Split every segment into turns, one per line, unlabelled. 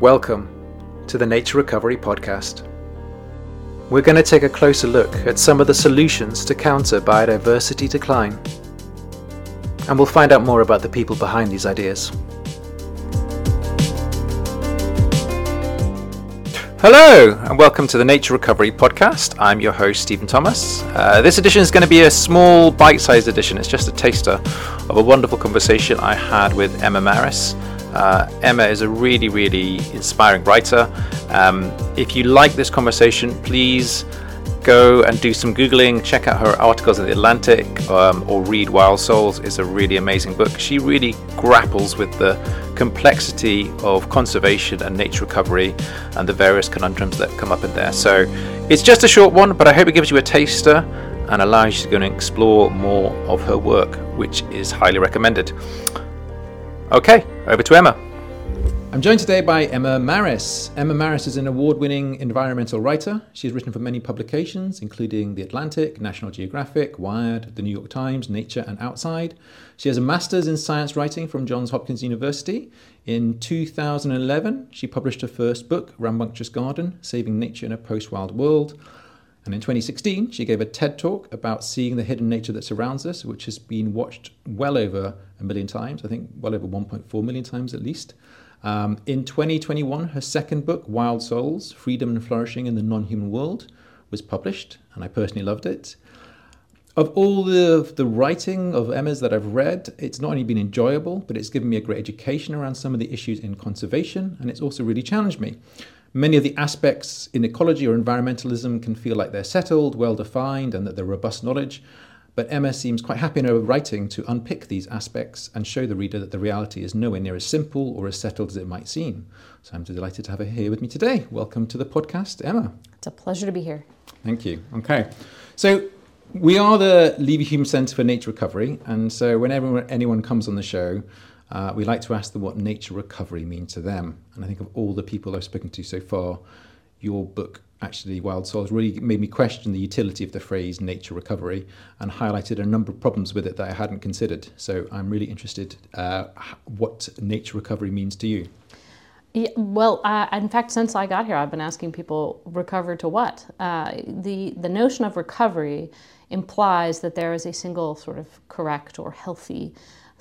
Welcome to the Nature Recovery Podcast. We're going to take a closer look at some of the solutions to counter biodiversity decline. And we'll find out more about the people behind these ideas. Hello, and welcome to the Nature Recovery Podcast. I'm your host, Stephen Thomas. Uh, this edition is going to be a small, bite sized edition. It's just a taster of a wonderful conversation I had with Emma Marris. Uh, Emma is a really, really inspiring writer. Um, if you like this conversation, please go and do some Googling, check out her articles in The Atlantic, um, or read Wild Souls. It's a really amazing book. She really grapples with the complexity of conservation and nature recovery and the various conundrums that come up in there. So it's just a short one, but I hope it gives you a taster and allows you to go and explore more of her work, which is highly recommended. Okay, over to Emma. I'm joined today by Emma Marris. Emma Marris is an award winning environmental writer. She's written for many publications, including The Atlantic, National Geographic, Wired, The New York Times, Nature, and Outside. She has a master's in science writing from Johns Hopkins University. In 2011, she published her first book, Rambunctious Garden Saving Nature in a Post Wild World. And in 2016, she gave a TED talk about seeing the hidden nature that surrounds us, which has been watched well over a million times, I think well over 1.4 million times at least. Um, in 2021, her second book, Wild Souls Freedom and Flourishing in the Non Human World, was published, and I personally loved it. Of all the, the writing of Emma's that I've read, it's not only been enjoyable, but it's given me a great education around some of the issues in conservation, and it's also really challenged me. Many of the aspects in ecology or environmentalism can feel like they're settled, well defined, and that they're robust knowledge. But Emma seems quite happy in her writing to unpick these aspects and show the reader that the reality is nowhere near as simple or as settled as it might seem. So I'm delighted to have her here with me today. Welcome to the podcast, Emma.
It's a pleasure to be here.
Thank you. Okay. So we are the Leverhulme Centre for Nature Recovery, and so whenever anyone comes on the show, uh, we like to ask them what nature recovery means to them. And I think of all the people I've spoken to so far, your book actually Wild Souls really made me question the utility of the phrase nature recovery and highlighted a number of problems with it that I hadn't considered. So I'm really interested uh, what nature recovery means to you.
Yeah, well, uh, in fact, since I got here, I've been asking people recover to what. Uh, the the notion of recovery implies that there is a single sort of correct or healthy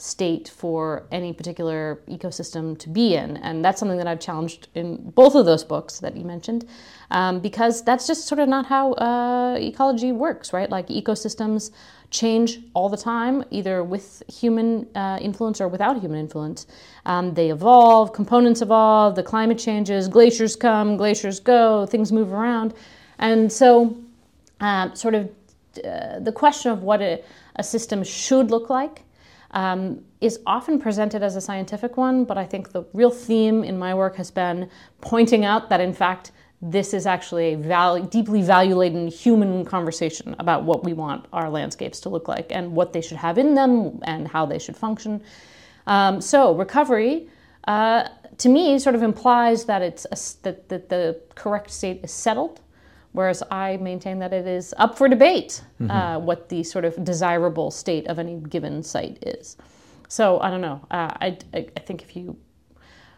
state for any particular ecosystem to be in. And that's something that I've challenged in both of those books that you mentioned, um, because that's just sort of not how uh, ecology works, right? Like ecosystems change all the time, either with human uh, influence or without human influence. Um, they evolve, components evolve, the climate changes, glaciers come, glaciers go, things move around. And so, um, sort of, uh, the question of what a, a system should look like um, is often presented as a scientific one, but I think the real theme in my work has been pointing out that, in fact, this is actually a value, deeply value laden human conversation about what we want our landscapes to look like and what they should have in them and how they should function. Um, so, recovery. Uh, to me, sort of implies that it's a, that, that the correct state is settled, whereas I maintain that it is up for debate mm-hmm. uh, what the sort of desirable state of any given site is. So I don't know. Uh, I, I, I think if you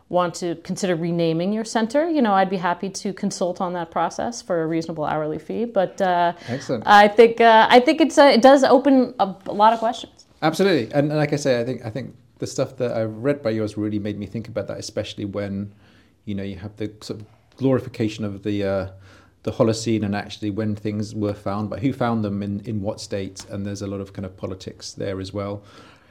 want to consider renaming your center, you know, I'd be happy to consult on that process for a reasonable hourly fee. But uh,
Excellent.
I think uh, I think it's uh, it does open a, a, lot of questions.
Absolutely, and, and like I say, I think I think the stuff that I've read by yours really made me think about that, especially when, you know, you have the sort of glorification of the uh, the Holocene and actually when things were found, but who found them in, in what state, and there's a lot of kind of politics there as well.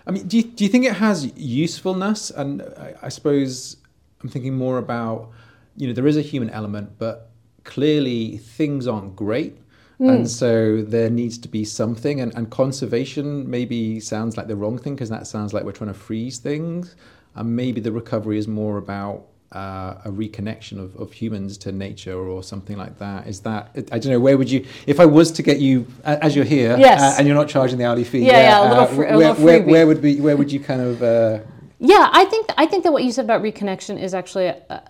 I mean, do you, do you think it has usefulness? And I, I suppose I'm thinking more about, you know, there is a human element, but clearly things aren't great. Mm. And so there needs to be something, and, and conservation maybe sounds like the wrong thing because that sounds like we're trying to freeze things. And maybe the recovery is more about uh, a reconnection of, of humans to nature or something like that is that i don't know where would you if i was to get you as you're here
yes.
uh, and you're not charging the hourly fee
yeah, yeah, yeah a little, uh, fr-
where,
little
where, where, would be where would you kind of uh,
yeah, I think I think that what you said about reconnection is actually a,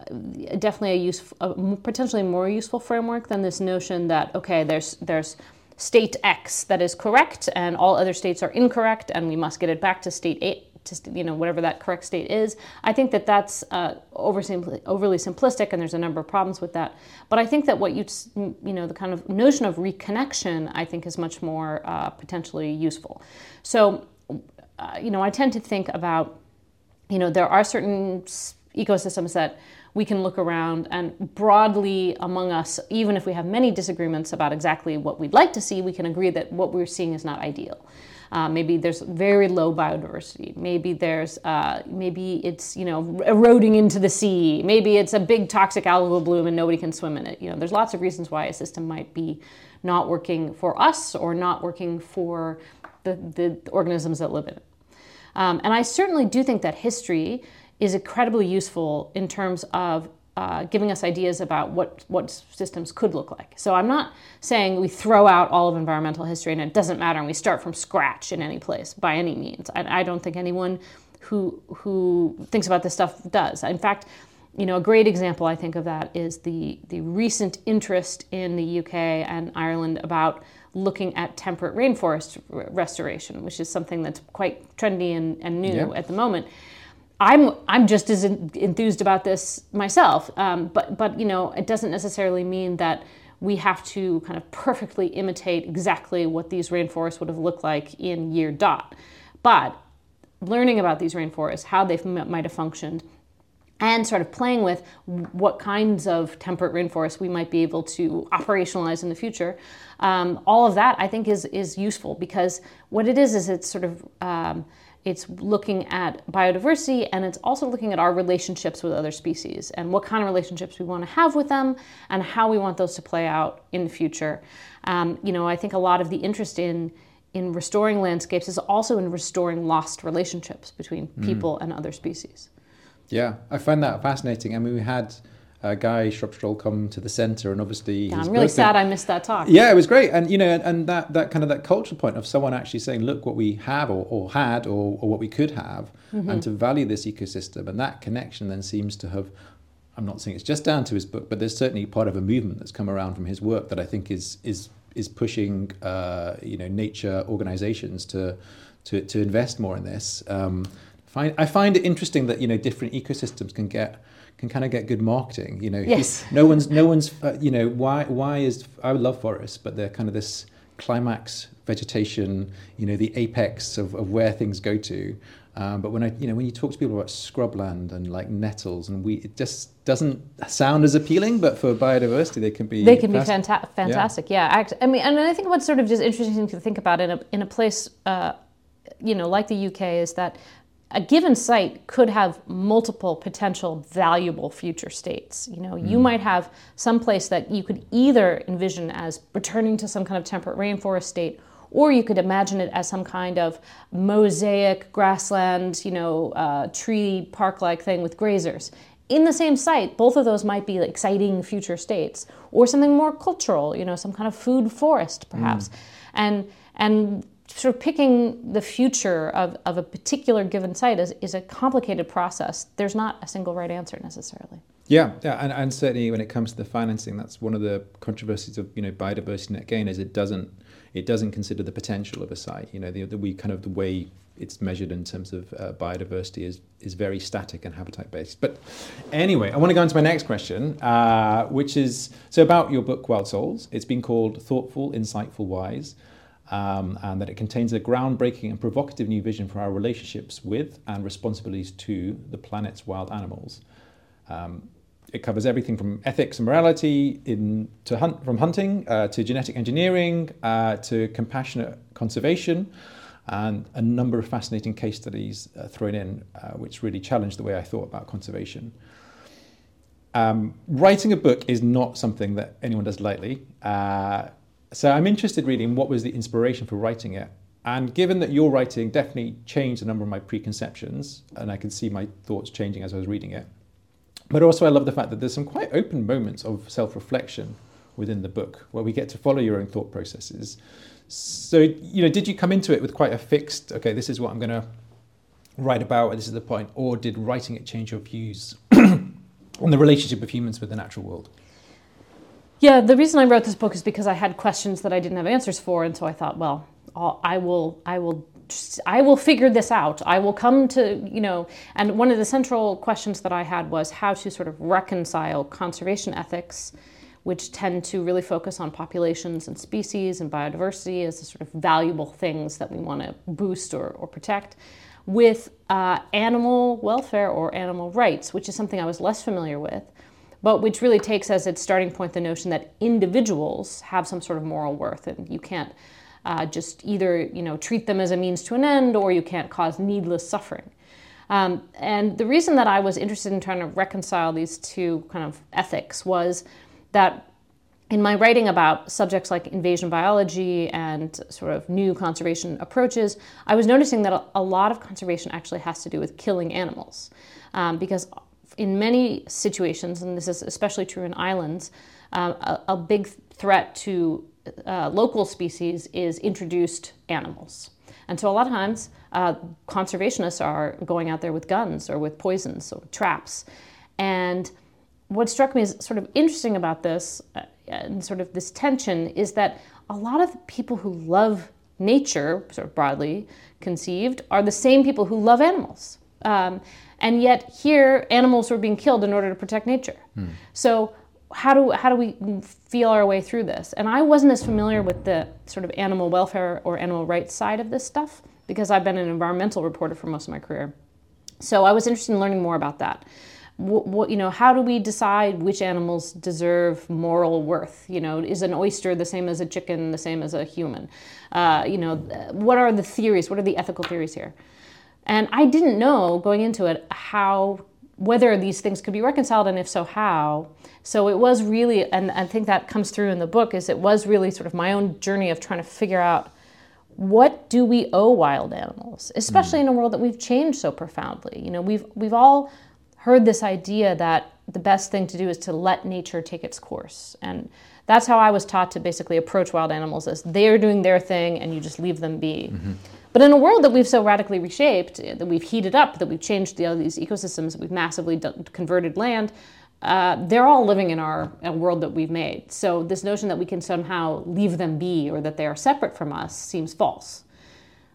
definitely a use, a potentially more useful framework than this notion that okay, there's there's state X that is correct and all other states are incorrect and we must get it back to state A, to you know whatever that correct state is. I think that that's uh, overly, overly simplistic, and there's a number of problems with that. But I think that what you you know the kind of notion of reconnection, I think, is much more uh, potentially useful. So, uh, you know, I tend to think about you know there are certain ecosystems that we can look around and broadly among us, even if we have many disagreements about exactly what we'd like to see, we can agree that what we're seeing is not ideal. Uh, maybe there's very low biodiversity. Maybe there's uh, maybe it's you know eroding into the sea. Maybe it's a big toxic algal bloom and nobody can swim in it. You know, there's lots of reasons why a system might be not working for us or not working for the, the organisms that live in it. Um, and I certainly do think that history is incredibly useful in terms of uh, giving us ideas about what, what systems could look like. So I'm not saying we throw out all of environmental history and it doesn't matter and we start from scratch in any place by any means. I, I don't think anyone who, who thinks about this stuff does. In fact, you know, a great example I think of that is the, the recent interest in the UK and Ireland about looking at temperate rainforest restoration, which is something that's quite trendy and, and new yeah. at the moment. I'm I'm just as enthused about this myself, um, but but you know it doesn't necessarily mean that we have to kind of perfectly imitate exactly what these rainforests would have looked like in year dot. But learning about these rainforests, how they might have functioned, and sort of playing with what kinds of temperate rainforests we might be able to operationalize in the future. Um, all of that I think is is useful because what it is is it's sort of um, it's looking at biodiversity and it's also looking at our relationships with other species and what kind of relationships we want to have with them and how we want those to play out in the future. Um, you know, I think a lot of the interest in in restoring landscapes is also in restoring lost relationships between mm. people mm. and other species.
Yeah, I find that fascinating. I mean, we had uh, Guy Shrubsole come to the centre, and obviously,
yeah, I'm really sad I missed that talk.
Yeah, it was great, and you know, and, and, that that kind of that cultural point of someone actually saying, "Look, what we have, or, or had, or, or what we could have," mm-hmm. and to value this ecosystem, and that connection then seems to have. I'm not saying it's just down to his book, but there's certainly part of a movement that's come around from his work that I think is is is pushing, uh, you know, nature organisations to to to invest more in this. Um, find, I find it interesting that you know different ecosystems can get can kind of get good marketing. You know,
yes.
no one's no one's uh, you know why why is I love forests, but they're kind of this climax vegetation. You know, the apex of, of where things go to. Um, but when I you know when you talk to people about scrubland and like nettles and we it just doesn't sound as appealing. But for biodiversity, they can be
they can be fanta- fantastic. Yeah. yeah, I mean, and I think what's sort of just interesting to think about in a in a place. Uh, you know, like the UK, is that a given site could have multiple potential valuable future states. You know, mm. you might have some place that you could either envision as returning to some kind of temperate rainforest state, or you could imagine it as some kind of mosaic grassland, you know, uh, tree park-like thing with grazers. In the same site, both of those might be exciting future states, or something more cultural, you know, some kind of food forest, perhaps. Mm. And and sort of picking the future of, of a particular given site is, is a complicated process. There's not a single right answer necessarily.
Yeah, yeah, and, and certainly when it comes to the financing, that's one of the controversies of you know biodiversity net gain is it doesn't it doesn't consider the potential of a site. You know, the, the we kind of the way it's measured in terms of uh, biodiversity is is very static and habitat based. But anyway, I want to go on to my next question, uh, which is so about your book Wild Souls. It's been called Thoughtful, Insightful, Wise um, and that it contains a groundbreaking and provocative new vision for our relationships with and responsibilities to the planet's wild animals. Um, it covers everything from ethics and morality in, to hunt, from hunting uh, to genetic engineering uh, to compassionate conservation and a number of fascinating case studies uh, thrown in, uh, which really challenged the way I thought about conservation. Um, writing a book is not something that anyone does lightly. So I'm interested really in what was the inspiration for writing it. And given that your writing definitely changed a number of my preconceptions, and I can see my thoughts changing as I was reading it, but also I love the fact that there's some quite open moments of self reflection within the book where we get to follow your own thought processes. So, you know, did you come into it with quite a fixed, okay, this is what I'm going to write about, this is the point, or did writing it change your views on the relationship of humans with the natural world?
Yeah, the reason I wrote this book is because I had questions that I didn't have answers for, and so I thought, well, I'll, I will, I will I will figure this out. I will come to, you know, and one of the central questions that I had was how to sort of reconcile conservation ethics, which tend to really focus on populations and species and biodiversity as the sort of valuable things that we want to boost or, or protect, with uh, animal welfare or animal rights, which is something I was less familiar with, but which really takes as its starting point the notion that individuals have some sort of moral worth and you can't uh, just either you know treat them as a means to an end or you can't cause needless suffering. Um, and the reason that I was interested in trying to reconcile these two kind of ethics was that in my writing about subjects like invasion biology and sort of new conservation approaches, I was noticing that a lot of conservation actually has to do with killing animals. Um, because in many situations, and this is especially true in islands, um, a, a, big threat to uh, local species is introduced animals. And so a lot of times, uh, conservationists are going out there with guns or with poisons or traps. And what struck me as sort of interesting about this uh, and sort of this tension is that a lot of the people who love nature, sort of broadly conceived, are the same people who love animals. Um, and yet here, animals were being killed in order to protect nature. Hmm. So how do how do we feel our way through this? And I wasn't as familiar with the sort of animal welfare or animal rights side of this stuff because I've been an environmental reporter for most of my career. So I was interested in learning more about that. What, what, you know, how do we decide which animals deserve moral worth? You know, is an oyster the same as a chicken, the same as a human? Uh, you know, what are the theories? What are the ethical theories here? And I didn't know going into it how whether these things could be reconciled and if so how so it was really and i think that comes through in the book is it was really sort of my own journey of trying to figure out what do we owe wild animals especially mm. in a world that we've changed so profoundly you know we've we've all heard this idea that the best thing to do is to let nature take its course and that's how i was taught to basically approach wild animals as they're doing their thing and you just leave them be mm-hmm. But in a world that we've so radically reshaped, that we've heated up, that we've changed the, these ecosystems, that we've massively d- converted land, uh, they're all living in our world that we've made. So this notion that we can somehow leave them be or that they are separate from us seems false.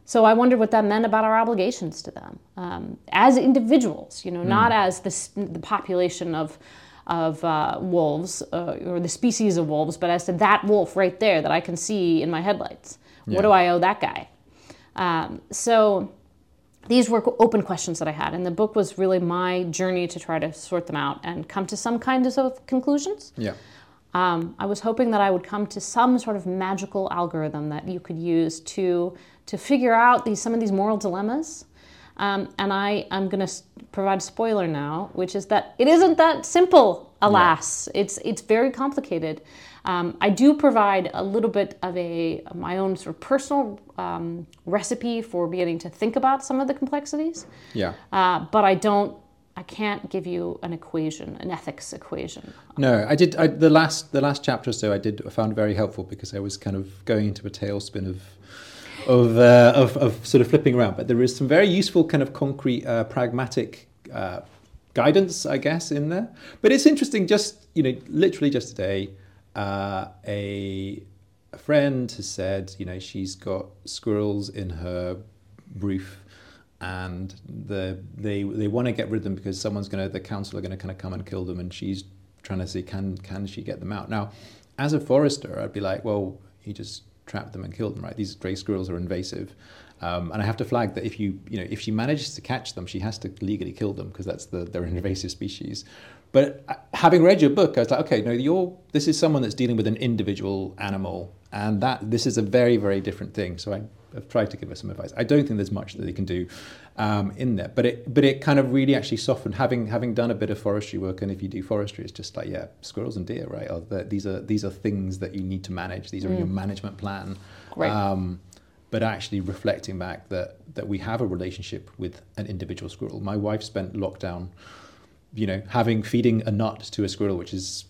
So I wondered what that meant about our obligations to them um, as individuals, you know, mm. not as the, the population of of uh, wolves uh, or the species of wolves, but as to that wolf right there that I can see in my headlights. Yeah. What do I owe that guy? Um, so these were open questions that I had, and the book was really my journey to try to sort them out and come to some kind of conclusions.
Yeah.
Um, I was hoping that I would come to some sort of magical algorithm that you could use to to figure out these some of these moral dilemmas. Um, and I am going to provide a spoiler now, which is that it isn't that simple. Alas, yeah. it's it's very complicated. Um, I do provide a little bit of a my own sort of personal um, recipe for beginning to think about some of the complexities.
Yeah.
Uh, but I don't. I can't give you an equation, an ethics equation.
No, I did. I, the last the last chapter or so, I did I found very helpful because I was kind of going into a tailspin of of, uh, of, of sort of flipping around. But there is some very useful kind of concrete, uh, pragmatic uh, guidance, I guess, in there. But it's interesting. Just you know, literally just today, uh, a, a friend has said, you know, she's got squirrels in her roof and the, they they want to get rid of them because someone's going to the council are going to kind of come and kill them and she's trying to see can can she get them out now as a forester i'd be like well you just trap them and kill them right these grey squirrels are invasive um, and I have to flag that if you, you know, if she manages to catch them, she has to legally kill them because that's the they're an invasive species. But uh, having read your book, I was like, okay, no, you're this is someone that's dealing with an individual animal, and that this is a very, very different thing. So I, have tried to give us some advice. I don't think there's much that they can do um, in there, but it, but it kind of really actually softened. Having having done a bit of forestry work, and if you do forestry, it's just like yeah, squirrels and deer, right? The, these are these are things that you need to manage. These are mm. in your management plan.
Right. Um,
but actually reflecting back that that we have a relationship with an individual squirrel. My wife spent lockdown you know, having feeding a nut to a squirrel, which is,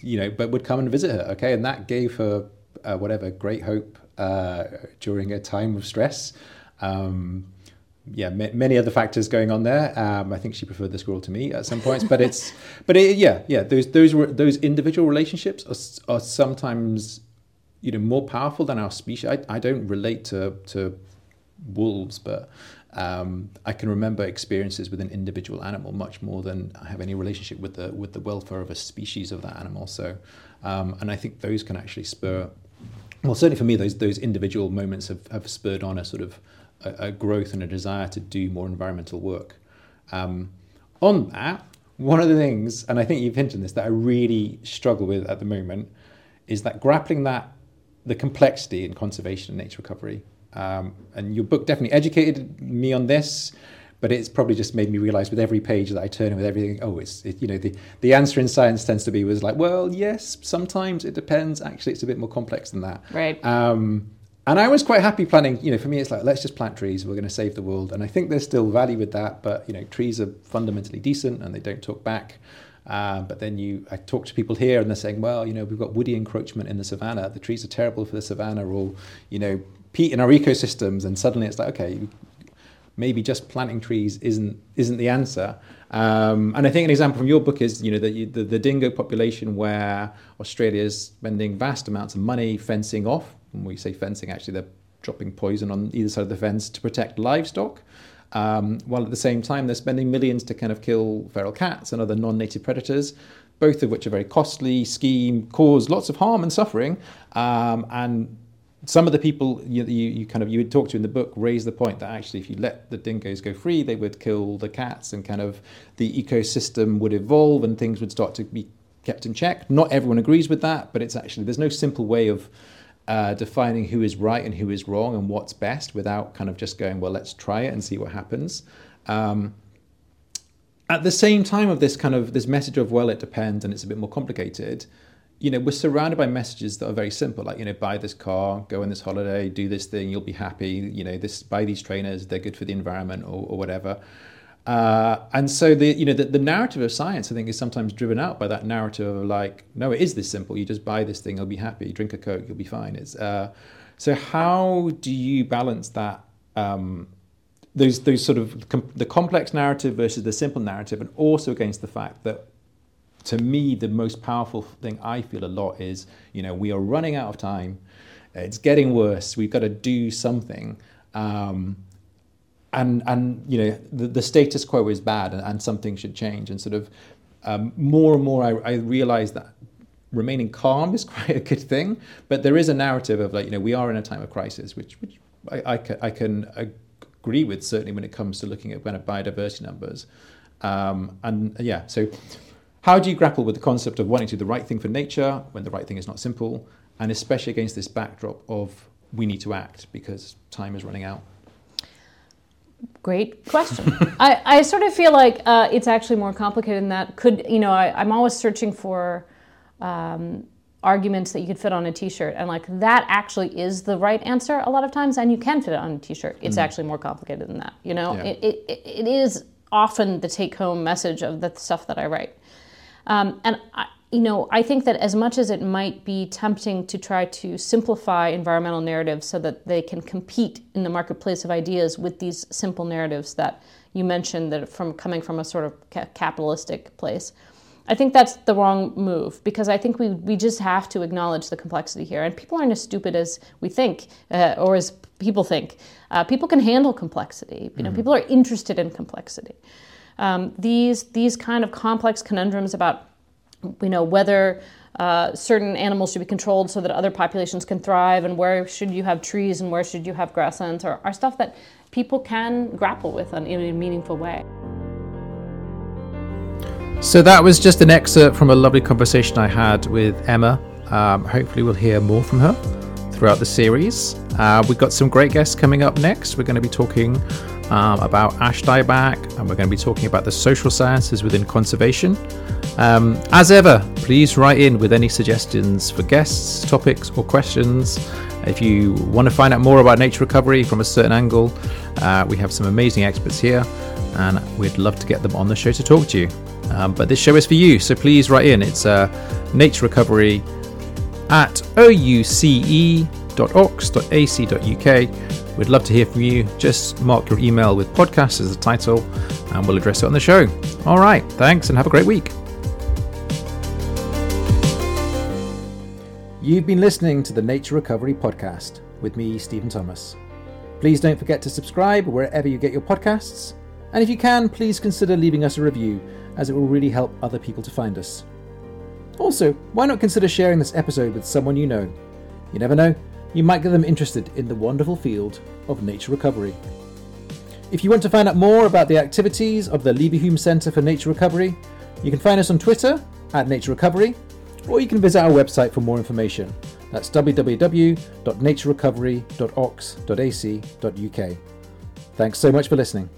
you know, but would come and visit her. Okay, and that gave her uh, whatever great hope uh, during a time of stress. Um, yeah, many other factors going on there. Um, I think she preferred the squirrel to me at some points, but it's, but it, yeah, yeah, those those those individual relationships are, are sometimes, you know, more powerful than our species. I, I don't relate to to wolves, but um, I can remember experiences with an individual animal much more than I have any relationship with the with the welfare of a species of that animal. So, um, and I think those can actually spur. Well, certainly for me, those those individual moments have, have spurred on a sort of a, a growth and a desire to do more environmental work. Um, on that, one of the things, and I think you've hinted this, that I really struggle with at the moment, is that grappling that the complexity in conservation and nature recovery. Um, and your book definitely educated me on this, but it's probably just made me realize with every page that I turn and with everything, oh, it's it, you know the the answer in science tends to be was like, well, yes, sometimes it depends. Actually, it's a bit more complex than that.
Right.
Um, and I was quite happy planning. You know, for me, it's like let's just plant trees. We're going to save the world, and I think there's still value with that. But you know, trees are fundamentally decent, and they don't talk back. Uh, but then you, I talk to people here, and they're saying, well, you know, we've got woody encroachment in the savannah. The trees are terrible for the savannah, or you know, peat in our ecosystems. And suddenly it's like, okay, maybe just planting trees isn't isn't the answer. Um, and I think an example from your book is, you know, the, the, the dingo population where Australia is spending vast amounts of money fencing off when we say fencing, actually they're dropping poison on either side of the fence to protect livestock. Um, while at the same time they're spending millions to kind of kill feral cats and other non-native predators, both of which are very costly, scheme, cause lots of harm and suffering. Um, and some of the people you, you, you, kind of you would talk to in the book raise the point that actually if you let the dingoes go free, they would kill the cats and kind of the ecosystem would evolve and things would start to be kept in check. Not everyone agrees with that, but it's actually there's no simple way of uh, defining who is right and who is wrong and what's best without kind of just going, well, let's try it and see what happens. Um, at the same time of this kind of this message of well, it depends and it's a bit more complicated. You know, we're surrounded by messages that are very simple, like you know, buy this car, go on this holiday, do this thing, you'll be happy. You know, this buy these trainers, they're good for the environment or, or whatever. Uh, and so the you know the, the narrative of science I think is sometimes driven out by that narrative of like no it is this simple you just buy this thing you'll be happy drink a coke you'll be fine it's uh, so how do you balance that um, those those sort of com- the complex narrative versus the simple narrative and also against the fact that to me the most powerful thing I feel a lot is you know we are running out of time. It's getting worse. We've got to do something. Um, and and you know the, the status quo is bad and, and, something should change. And sort of um, more and more I, I realize that remaining calm is quite a good thing. But there is a narrative of like you know we are in a time of crisis which which I, I, can, I can agree with certainly when it comes to looking at kind of biodiversity numbers. Um, and yeah so how do you grapple with the concept of wanting to do the right thing for nature when the right thing is not simple and especially against this backdrop of we need to act because time is running out
Great question. I, I sort of feel like uh, it's actually more complicated than that. Could, you know, I, am always searching for um, arguments that you could fit on a t shirt. And like that actually is the right answer a lot of times. And you can fit it on a t shirt. It's mm. actually more complicated than that. You know, yeah. it, it, it is often the take home message of the stuff that I write. Um, and I, you know, I think that as much as it might be tempting to try to simplify environmental narratives so that they can compete in the marketplace of ideas with these simple narratives that you mentioned that from coming from a sort of ca- capitalistic place. I think that's the wrong move because I think we, we just have to acknowledge the complexity here. And people aren't as stupid as we think uh, or as people think. Uh, people can handle complexity. You know, mm-hmm. people are interested in complexity. Um, these, these kind of complex conundrums about we know whether uh, certain animals should be controlled so that other populations can thrive, and where should you have trees and where should you have grasslands, are, are stuff that people can grapple with in, in a meaningful way.
So that was just an excerpt from a lovely conversation I had with Emma. Um, hopefully, we'll hear more from her throughout the series. Uh, we've got some great guests coming up next. We're going to be talking um, about ash dieback, and we're going to be talking about the social sciences within conservation. Um, as ever, please write in with any suggestions for guests, topics, or questions. If you want to find out more about nature recovery from a certain angle, uh, we have some amazing experts here, and we'd love to get them on the show to talk to you. Um, but this show is for you, so please write in. It's uh, nature recovery at ouce.ox.ac.uk. We'd love to hear from you. Just mark your email with podcast as the title, and we'll address it on the show. All right, thanks, and have a great week. You've been listening to the Nature Recovery Podcast with me, Stephen Thomas.
Please don't forget to subscribe wherever you get your podcasts. And if you can, please consider leaving us a review, as it will really help other people to find us. Also, why not consider sharing this episode with someone you know? You never know, you might get them interested in the wonderful field of nature recovery. If you want to find out more about the activities of the Leverhulme Centre for Nature Recovery, you can find us on Twitter at Nature Recovery, or you can visit our website for more information. That's www.naturerecovery.ox.ac.uk. Thanks so much for listening.